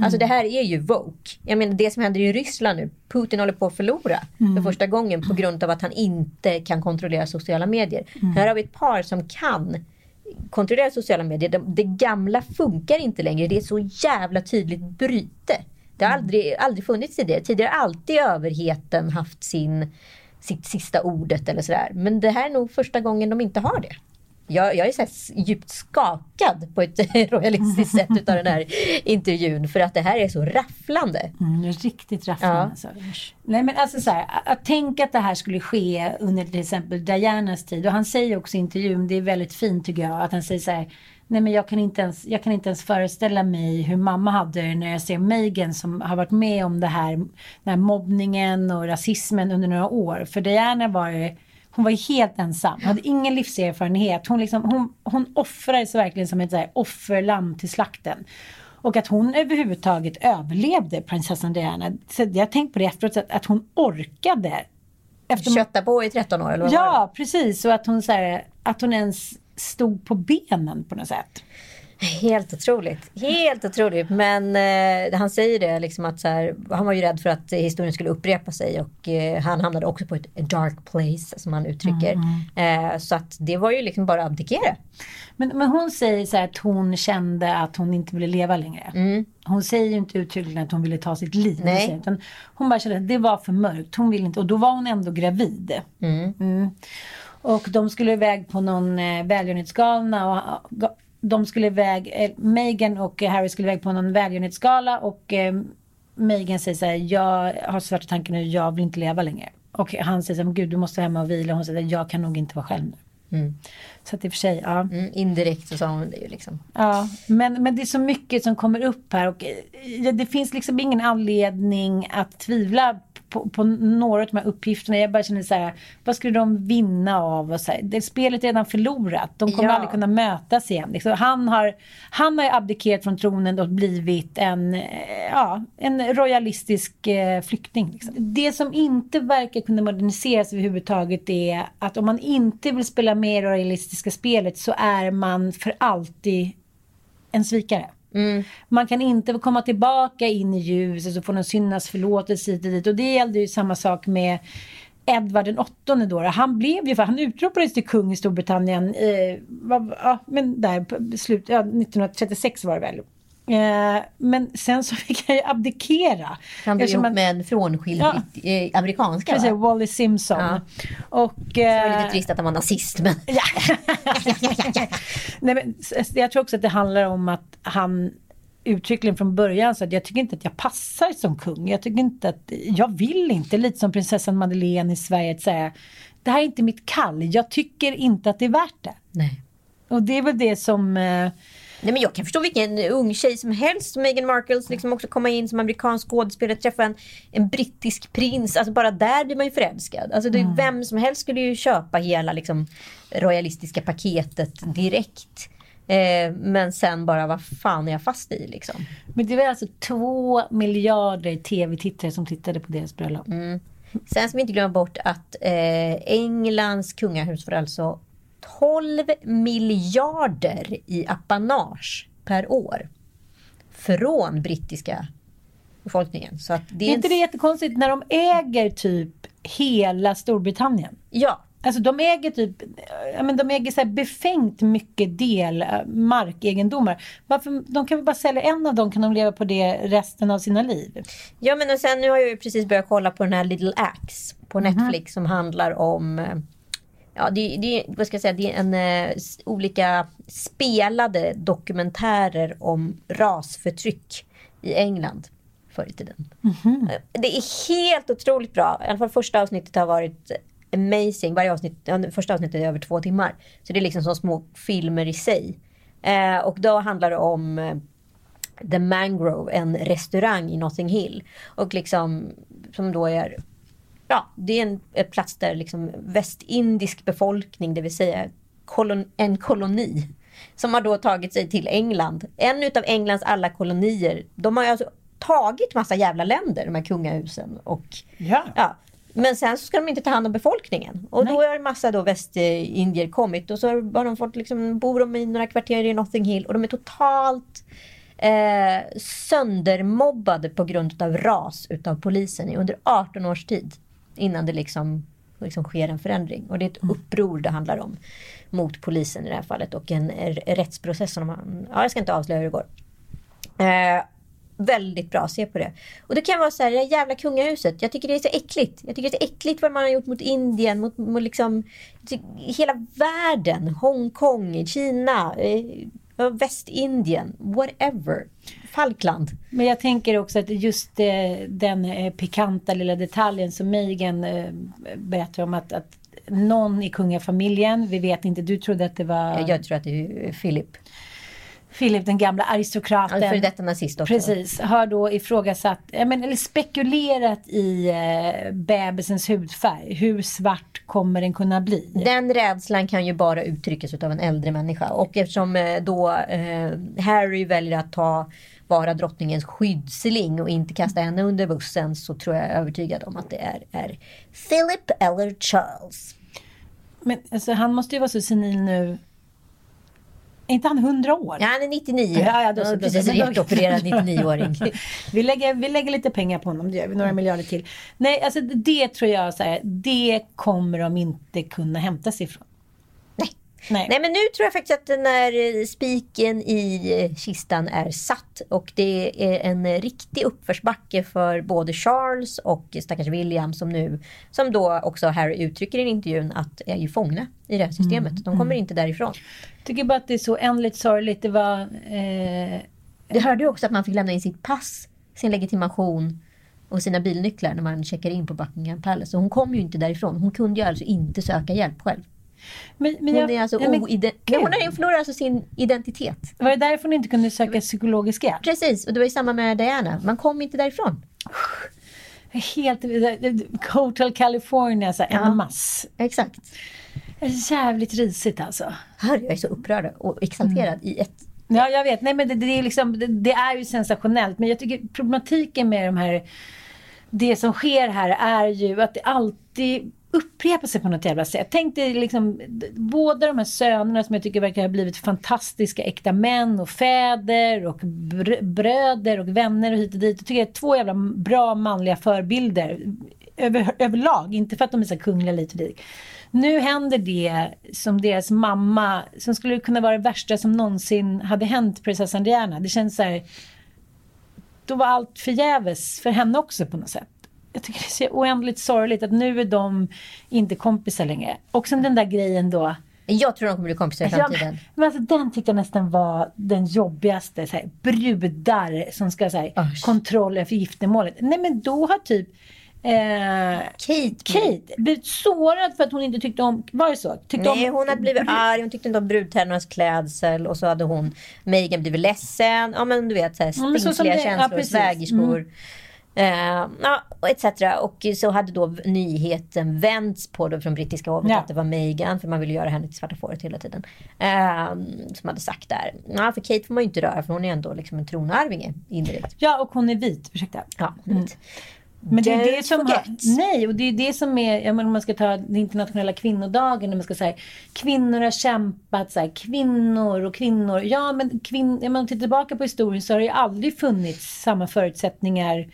Alltså det här är ju woke. Jag menar det som händer i Ryssland nu. Putin håller på att förlora för första gången på grund av att han inte kan kontrollera sociala medier. Här har vi ett par som kan kontrollera sociala medier. Det, det gamla funkar inte längre. Det är så jävla tydligt bryte. Det har aldrig, aldrig funnits tidigare. Tidigare har alltid överheten haft sin, sitt sista ordet eller sådär. Men det här är nog första gången de inte har det. Jag, jag är så djupt skakad på ett royalistiskt sätt utav den här intervjun. För att det här är så rafflande. Mm, riktigt rafflande. Ja. Alltså. Nej men alltså så här, att- tänka att det här skulle ske under till exempel Dianas tid. Och han säger också i intervjun, det är väldigt fint tycker jag, att han säger så här. Nej men jag kan, inte ens, jag kan inte ens föreställa mig hur mamma hade det när jag ser Meghan som har varit med om det här, den här mobbningen och rasismen under några år. För Diana var ju, hon var helt ensam. Hon hade ingen livserfarenhet. Hon, liksom, hon, hon offrade sig verkligen som ett så offerlamm till slakten. Och att hon överhuvudtaget överlevde prinsessan Diana. Så jag har tänkt på det efteråt, att, att hon orkade. Efter, Kötta på i 13 år eller vad var det? ja, precis. Och att hon, så här, att hon ens stod på benen på något sätt. Helt otroligt. Helt otroligt. Men eh, han säger det liksom att så här, han var ju rädd för att historien skulle upprepa sig och eh, han hamnade också på ett dark place som han uttrycker. Eh, så att det var ju liksom bara att abdikera. Men, men hon säger så här att hon kände att hon inte ville leva längre. Hon säger ju inte uttryckligen att hon ville ta sitt liv. Nej. Utan hon bara kände att det var för mörkt. Hon ville inte, och då var hon ändå gravid. Mm. Och de skulle iväg på någon eh. Och, ga- de skulle iväg, eh, Meghan och Harry skulle iväg på någon välgörenhetsgala. Och eh, Meghan säger så här, jag har svarta tankar nu, jag vill inte leva längre. Och han säger så här, gud du måste hemma och vila. Och hon säger, jag kan nog inte vara själv nu. Så att i och för sig, ja. Mm, indirekt så sa hon det ju liksom. Ja, men, men det är så mycket som kommer upp här och eh, det finns liksom ingen anledning att tvivla på, på några av de här uppgifterna. Jag bara känner så här, vad skulle de vinna av? Och så här, det, spelet är redan förlorat. De kommer Ja. aldrig kunna mötas igen. Liksom, han, har, han har ju abdikerat från tronen och blivit en, eh, ja, en royalistisk eh, flykting. Liksom. Det som inte verkar kunna moderniseras överhuvudtaget är att om man inte vill spela med i det royalistiska spelet så är man för alltid en svikare. Mm. Man kan inte komma tillbaka in i ljuset och få någon syndas förlåtelse hit och dit. Och det gällde ju samma sak med Edvard den åttonde då. Han blev ju, för han utropades till kung i Storbritannien eh, var, ja, men där på slut, ja, 1936 var det väl. Eh, men sen så fick han ju abdikera. Han blev ihop han- med en frånskild Ja. eh, amerikanska Precis? Wally Simpson. Ja. Och, Det var eh, lite trist att han var nazist men... Nej, men jag tror också att det handlar om att han uttryckligen från början sa att jag tycker inte att jag passar som kung. Jag tycker inte att, jag vill inte, lite som prinsessan Madeleine i Sverige, att säga det här är inte mitt kall. Jag tycker inte att det är värt det. Nej. Och det är väl det som... Nej, men jag kan förstå vilken ung tjej som helst, Meghan Markles, liksom också komma in som amerikansk skådespelare, träffa en, en brittisk prins. Alltså bara där blir man ju förälskad. Alltså det är Vem som helst skulle ju köpa hela liksom, royalistiska paketet direkt. Eh, men sen bara, vad fan är jag fast i liksom? men det var alltså två miljarder tv-tittare som tittade på deras bröllop. Sen ska vi inte glömma bort att eh, Englands kungahus får alltså 12 miljarder i apanage per år. Från brittiska befolkningen. Så att det är är inte en- det jättekonstigt när de äger typ hela Storbritannien? Ja. Alltså de äger typ, ja men de äger så här befängt mycket del, eh, markegendomar. Varför, de kan väl bara sälja en av dem kan de leva på det resten av sina liv. Ja men och sen nu har jag ju precis börjat kolla på den här Little Axe på Netflix som handlar om eh, Ja, det, det, vad ska jag säga, det är en, eh, olika spelade dokumentärer om rasförtryck i England förr i tiden. Eh, Det är helt otroligt bra. I alla fall första avsnittet har varit amazing. Varje avsnitt, ja, första avsnittet är över två timmar. Så det är liksom som små filmer i sig. Eh, och då handlar det om eh, The Mangrove, en restaurang i Notting Hill. Och liksom, som då är, ja, det är en, en plats där liksom västindisk befolkning, det vill säga kolon, en koloni, som har då tagit sig till England. En utav Englands alla kolonier, de har ju alltså tagit massa jävla länder, de här kungahusen. Och, ja. Men sen så ska de inte ta hand om befolkningen. Och då har en massa då västindier kommit och så har de fått liksom, bor de i några kvarter i Notting Hill och de är totalt eh, söndermobbade på grund av ras utav polisen under 18 års tid. Innan det liksom, liksom sker en förändring. Och det är ett uppror det handlar om mot polisen i det här fallet och en rättsprocess som man, ja jag ska inte avslöja hur det går. Eh, väldigt bra, se på det. Och det kan vara så här, det jävla kungahuset. Jag tycker det är så äckligt. Jag tycker det är så äckligt vad man har gjort mot Indien, mot, mot liksom hela världen. Hongkong, Kina, eh, Västindien, whatever. Falkland. Men jag tänker också att just eh, den eh, pikanta lilla detaljen som Megan eh, berättar om att, att någon i kungafamiljen, vi vet inte, du trodde att det var Jag tror att det är Philip. Philip den gamla aristokraten. Ja, före detta nazist också. Precis, har då ifrågasatt, men, eller spekulerat i eh, bebisens hudfärg. Hur svart kommer den kunna bli? Den rädslan kan ju bara uttryckas av en äldre människa. Och eftersom eh, då eh, Harry väljer att ta vara drottningens skyddsling och inte kasta henne under bussen så tror jag övertygad om att det är, är Philip eller Charles. Men alltså, han måste ju vara så senil nu. Är inte han 100 år? Ja, han är 99. Ja, ja, då, så- precis då- hjärtopererad 99-åring. vi, lägger, vi lägger lite pengar på honom, det gör vi. Några miljarder till. Nej, alltså det tror jag, så här, det kommer de inte kunna hämta sig ifrån. Nej. Nej men nu tror jag faktiskt att den här eh, spiken i eh, kistan är satt och det är en riktig uppförsbacke för både Charles och stackars William som nu, som då också Harry uttrycker i intervjun att är ju fångna i det här systemet. De kommer inte därifrån. tycker bara att det är så ändligt sorgligt. Det var... Eh... Det hörde också att man fick lämna in sitt pass, sin legitimation och sina bilnycklar när man checkar in på Buckingham Palace. Och hon kom ju inte därifrån. Hon kunde ju alltså inte söka hjälp själv. Men, men hon jag- är alltså ja, men Nej, hon har- förlorar alltså sin identitet. Var det därför hon inte kunde söka psykologisk hjälp? Precis, och det var ju samma med Diana. Man kom inte därifrån. Helt... Hotel California, så här, Ja. en mass. Exakt. Jävligt risigt alltså. Hör, jag är så upprörd och exalterad i ett... Ja, jag vet. Nej, men det, det, är liksom, det, det är ju sensationellt. Men jag tycker problematiken med de här... Det som sker här är ju att det alltid upprepa sig på något jävla sätt. Tänk dig liksom båda de här sönerna som jag tycker verkar ha blivit fantastiska äkta män och fäder och br- bröder och vänner och hit och dit. Jag tycker det är två jävla bra manliga förebilder över, överlag. Inte för att de är så kungliga lite och dit. Nu händer det som deras mamma, som skulle kunna vara det värsta som någonsin hade hänt prinsessan Diana. Det känns så här, då var allt förgäves för henne också på något sätt. Jag tycker det är så oändligt sorgligt att nu är de inte kompisar längre. Och sen den där grejen då. Jag tror de kommer bli kompisar i Ja, framtiden. men alltså, den tyckte jag nästan var den jobbigaste. Så här, brudar som ska ha kontroll över giftermålet. Nej men då har typ eh, Kate, Kate blivit sårad för att hon inte tyckte om... Var det så? Tyckte Nej, om, hon hade blivit arg, hon tyckte inte om brudtärnornas klädsel och så hade hon, Megan blivit ledsen. Ja men du vet så här, Ja, stingsliga ja, känslor, precis. svägerskor. Mm. Eh, ja, etc. Och så hade då nyheten vänts på då från brittiska hovet Ja. att det var Meghan, för man ville göra henne till svarta fåret hela tiden. Eh, som hade sagt där. Ja, för Kate får man ju inte röra för hon är ändå liksom en tronarvinge indirekt. Ja, och hon är vit. Ursäkta. Ja, vit. Men det är det som har. Nej, och det är det som är, jag menar, om man ska ta den internationella kvinnodagen, när man ska säga kvinnor har kämpat, så här, kvinnor och kvinnor. Ja, men kvin, om man tittar tillbaka på historien så har det ju aldrig funnits samma förutsättningar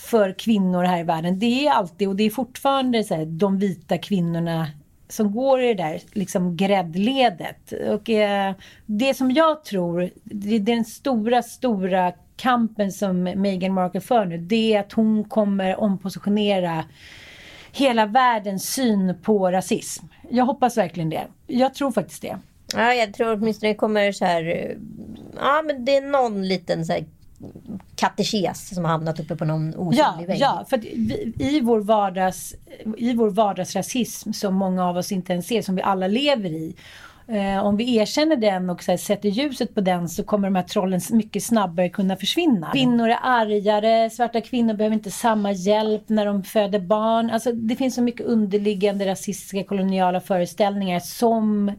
för kvinnor här i världen. Det är alltid, och det är fortfarande så här, de vita kvinnorna som går i det där liksom gräddledet. Och eh, det som jag tror, det är den stora, stora kampen som Meghan Markle för nu, det är att hon kommer ompositionera hela världens syn på rasism. Jag hoppas verkligen det. Jag tror faktiskt det. Ja, jag tror åtminstone det kommer så här... Eh, ja, men det är någon liten så här katekes som har hamnat uppe på någon osynlig Ja, vägg. ja för vi, i, vår vardags, i vår vardagsrasism som många av oss inte ens ser, som vi alla lever i. Eh, om vi erkänner den och här, sätter ljuset på den så kommer de här trollen mycket snabbare kunna försvinna. Kvinnor är argare, svarta kvinnor behöver inte samma hjälp när de föder barn. Alltså, det finns så mycket underliggande rasistiska koloniala föreställningar som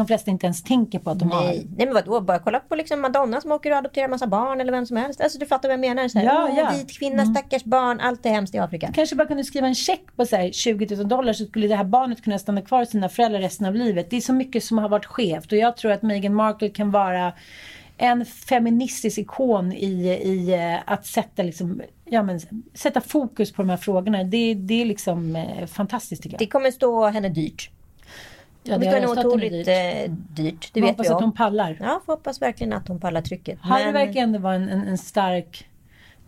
de flesta inte ens tänker på att de har. Nej. Nej men vadå, bara kolla på liksom Madonna som åker och adopterar massa barn eller vem som helst. Alltså du fattar vad jag menar. Så här, Ja, ja. Mm. Vit kvinna, stackars barn, allt är hemskt i Afrika. kanske bara kunde skriva en check på så här 20 000 dollar så skulle det här barnet kunna stanna kvar hos sina föräldrar resten av livet. Det är så mycket som har varit skevt och jag tror att Meghan Markle kan vara en feministisk ikon i, i eh, att sätta, liksom, ja, men, sätta fokus på de här frågorna. Det, det är liksom eh, fantastiskt tycker jag. Det kommer stå henne dyrt. Ja, det stått henne otroligt dyrt. eh, dyrt. Det Man vet hoppas vi att hon pallar. Ja, får hoppas verkligen att hon pallar trycket. Harry Men- verkar ändå vara en, en, en stark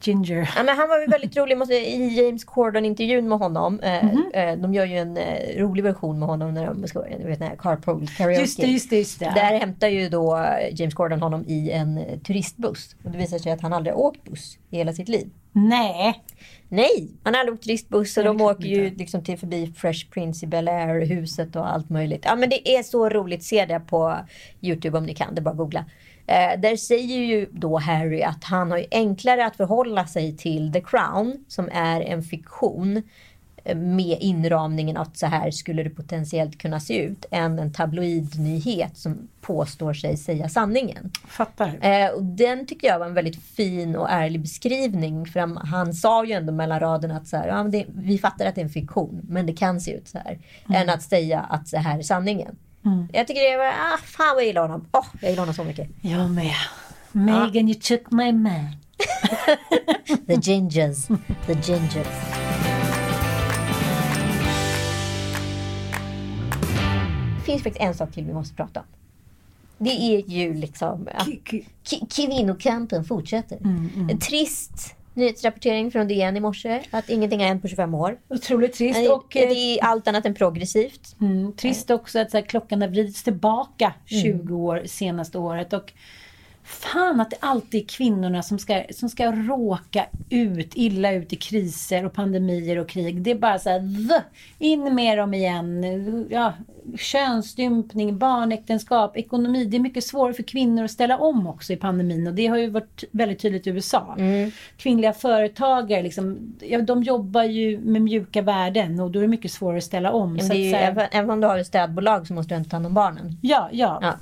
ginger. Ja, men han var ju väldigt rolig måste, i James Corden-intervjun med honom. Eh, Mhm. eh, de gör ju en eh, rolig version med honom när de ska, vet, carpool karaoke. Just det, just det, just det. Där hämtar ju då James Corden honom i en turistbuss. Och det visar sig att han aldrig åkt buss i hela sitt liv. Nej. Nej, han har aldrig åkt turistbuss och de åker ju liksom till förbi Fresh Prince i Bel Air, huset och allt möjligt. Ja men det är så roligt, se det på Youtube om ni kan, det är bara att googla. Eh, där säger ju då Harry att han har ju enklare att förhålla sig till The Crown, som är en fiktion eh, med inramningen att så här skulle det potentiellt kunna se ut, än en tabloidnyhet som påstår sig säga sanningen. Fattar. Eh, och den tycker jag var en väldigt fin och ärlig beskrivning. För han, han sa ju ändå mellan raderna att så här, ja, det, vi fattar att det är en fiktion, men det kan se ut så här. Mm. Än att säga att det här är sanningen. Mm. Jag tycker det var, ah, fan vad jag gillar honom. Åh, jag gillar honom så mycket. Jag med. Megan, you took my man. The gingers. The gingers. Det finns faktiskt en sak till vi måste prata om. Det är ju liksom... Ja, ki- kvinnokampen fortsätter. Mm, En trist nyhetsrapportering från DN i morse. Att ingenting har hänt på 25 år. Otroligt trist. Och, eh, det är allt annat än progressivt. Mm, trist också att så här, klockan har vridits tillbaka Mm. 20 år senaste året. Och Fan att det alltid är kvinnorna som ska, som ska råka ut, illa ut i kriser och pandemier och krig. Det är bara så här, "Vuh! in med dem igen. Ja, könsstympning, barnäktenskap, ekonomi. Det är mycket svårare för kvinnor att ställa om också i pandemin och det har ju varit väldigt tydligt i USA. Kvinnliga företagare, liksom, ja, de jobbar ju med mjuka värden och då är det mycket svårare att ställa om. Men det är ju, så här- även, även om du har ett städbolag så måste du inte ta hand om barnen. Ja, ja. Ja.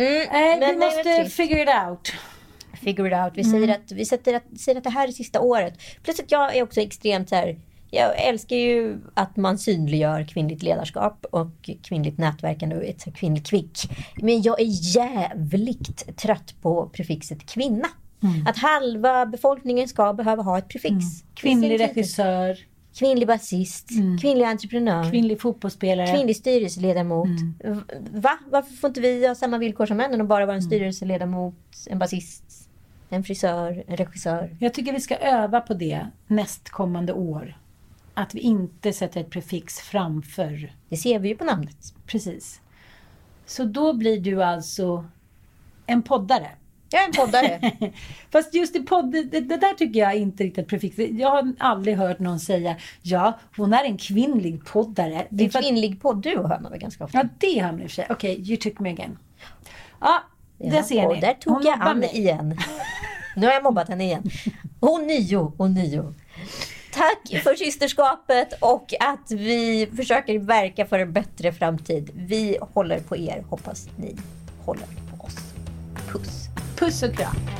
Mm, Nej, vi men är måste figure it out. Figure it out. Vi, säger, att, vi sätter att, säger att det här är sista året. Plus att jag är också extremt så här. Jag älskar ju att man synliggör kvinnligt ledarskap och kvinnligt nätverkande och ett kvinnligt kvick. Men jag är jävligt trött på prefixet kvinna. Att halva befolkningen ska behöva ha ett prefix. Kvinnlig inte ut. regissör, Kvinnlig basist, kvinnlig entreprenör, kvinnlig fotbollsspelare. kvinnlig styrelseledamot. V- Va? Varför får inte vi ha samma villkor som männen och bara vara en styrelseledamot, en basist, en frisör, en regissör? Jag tycker vi ska öva på det nästkommande år. Att vi inte sätter ett prefix framför. Det ser vi ju på namnet. Precis. Så då blir du alltså en poddare. Jag är en poddare. Fast just i podd, det, det där tycker jag inte riktigt prefix. Jag har aldrig hört någon säga ja, hon är en kvinnlig poddare. Det är En kvinnlig poddduo hör man väl ganska ofta. Ja, det man i och för sig. Okej, you took me again. Ja, Ja, det ser ni. där tog Hon jag an igen. Nu har jag mobbat henne igen. Ånyo, ånyo. Tack för systerskapet och att vi försöker verka för en bättre framtid. Vi håller på er. Hoppas ni håller på oss. Puss. Puss och kram.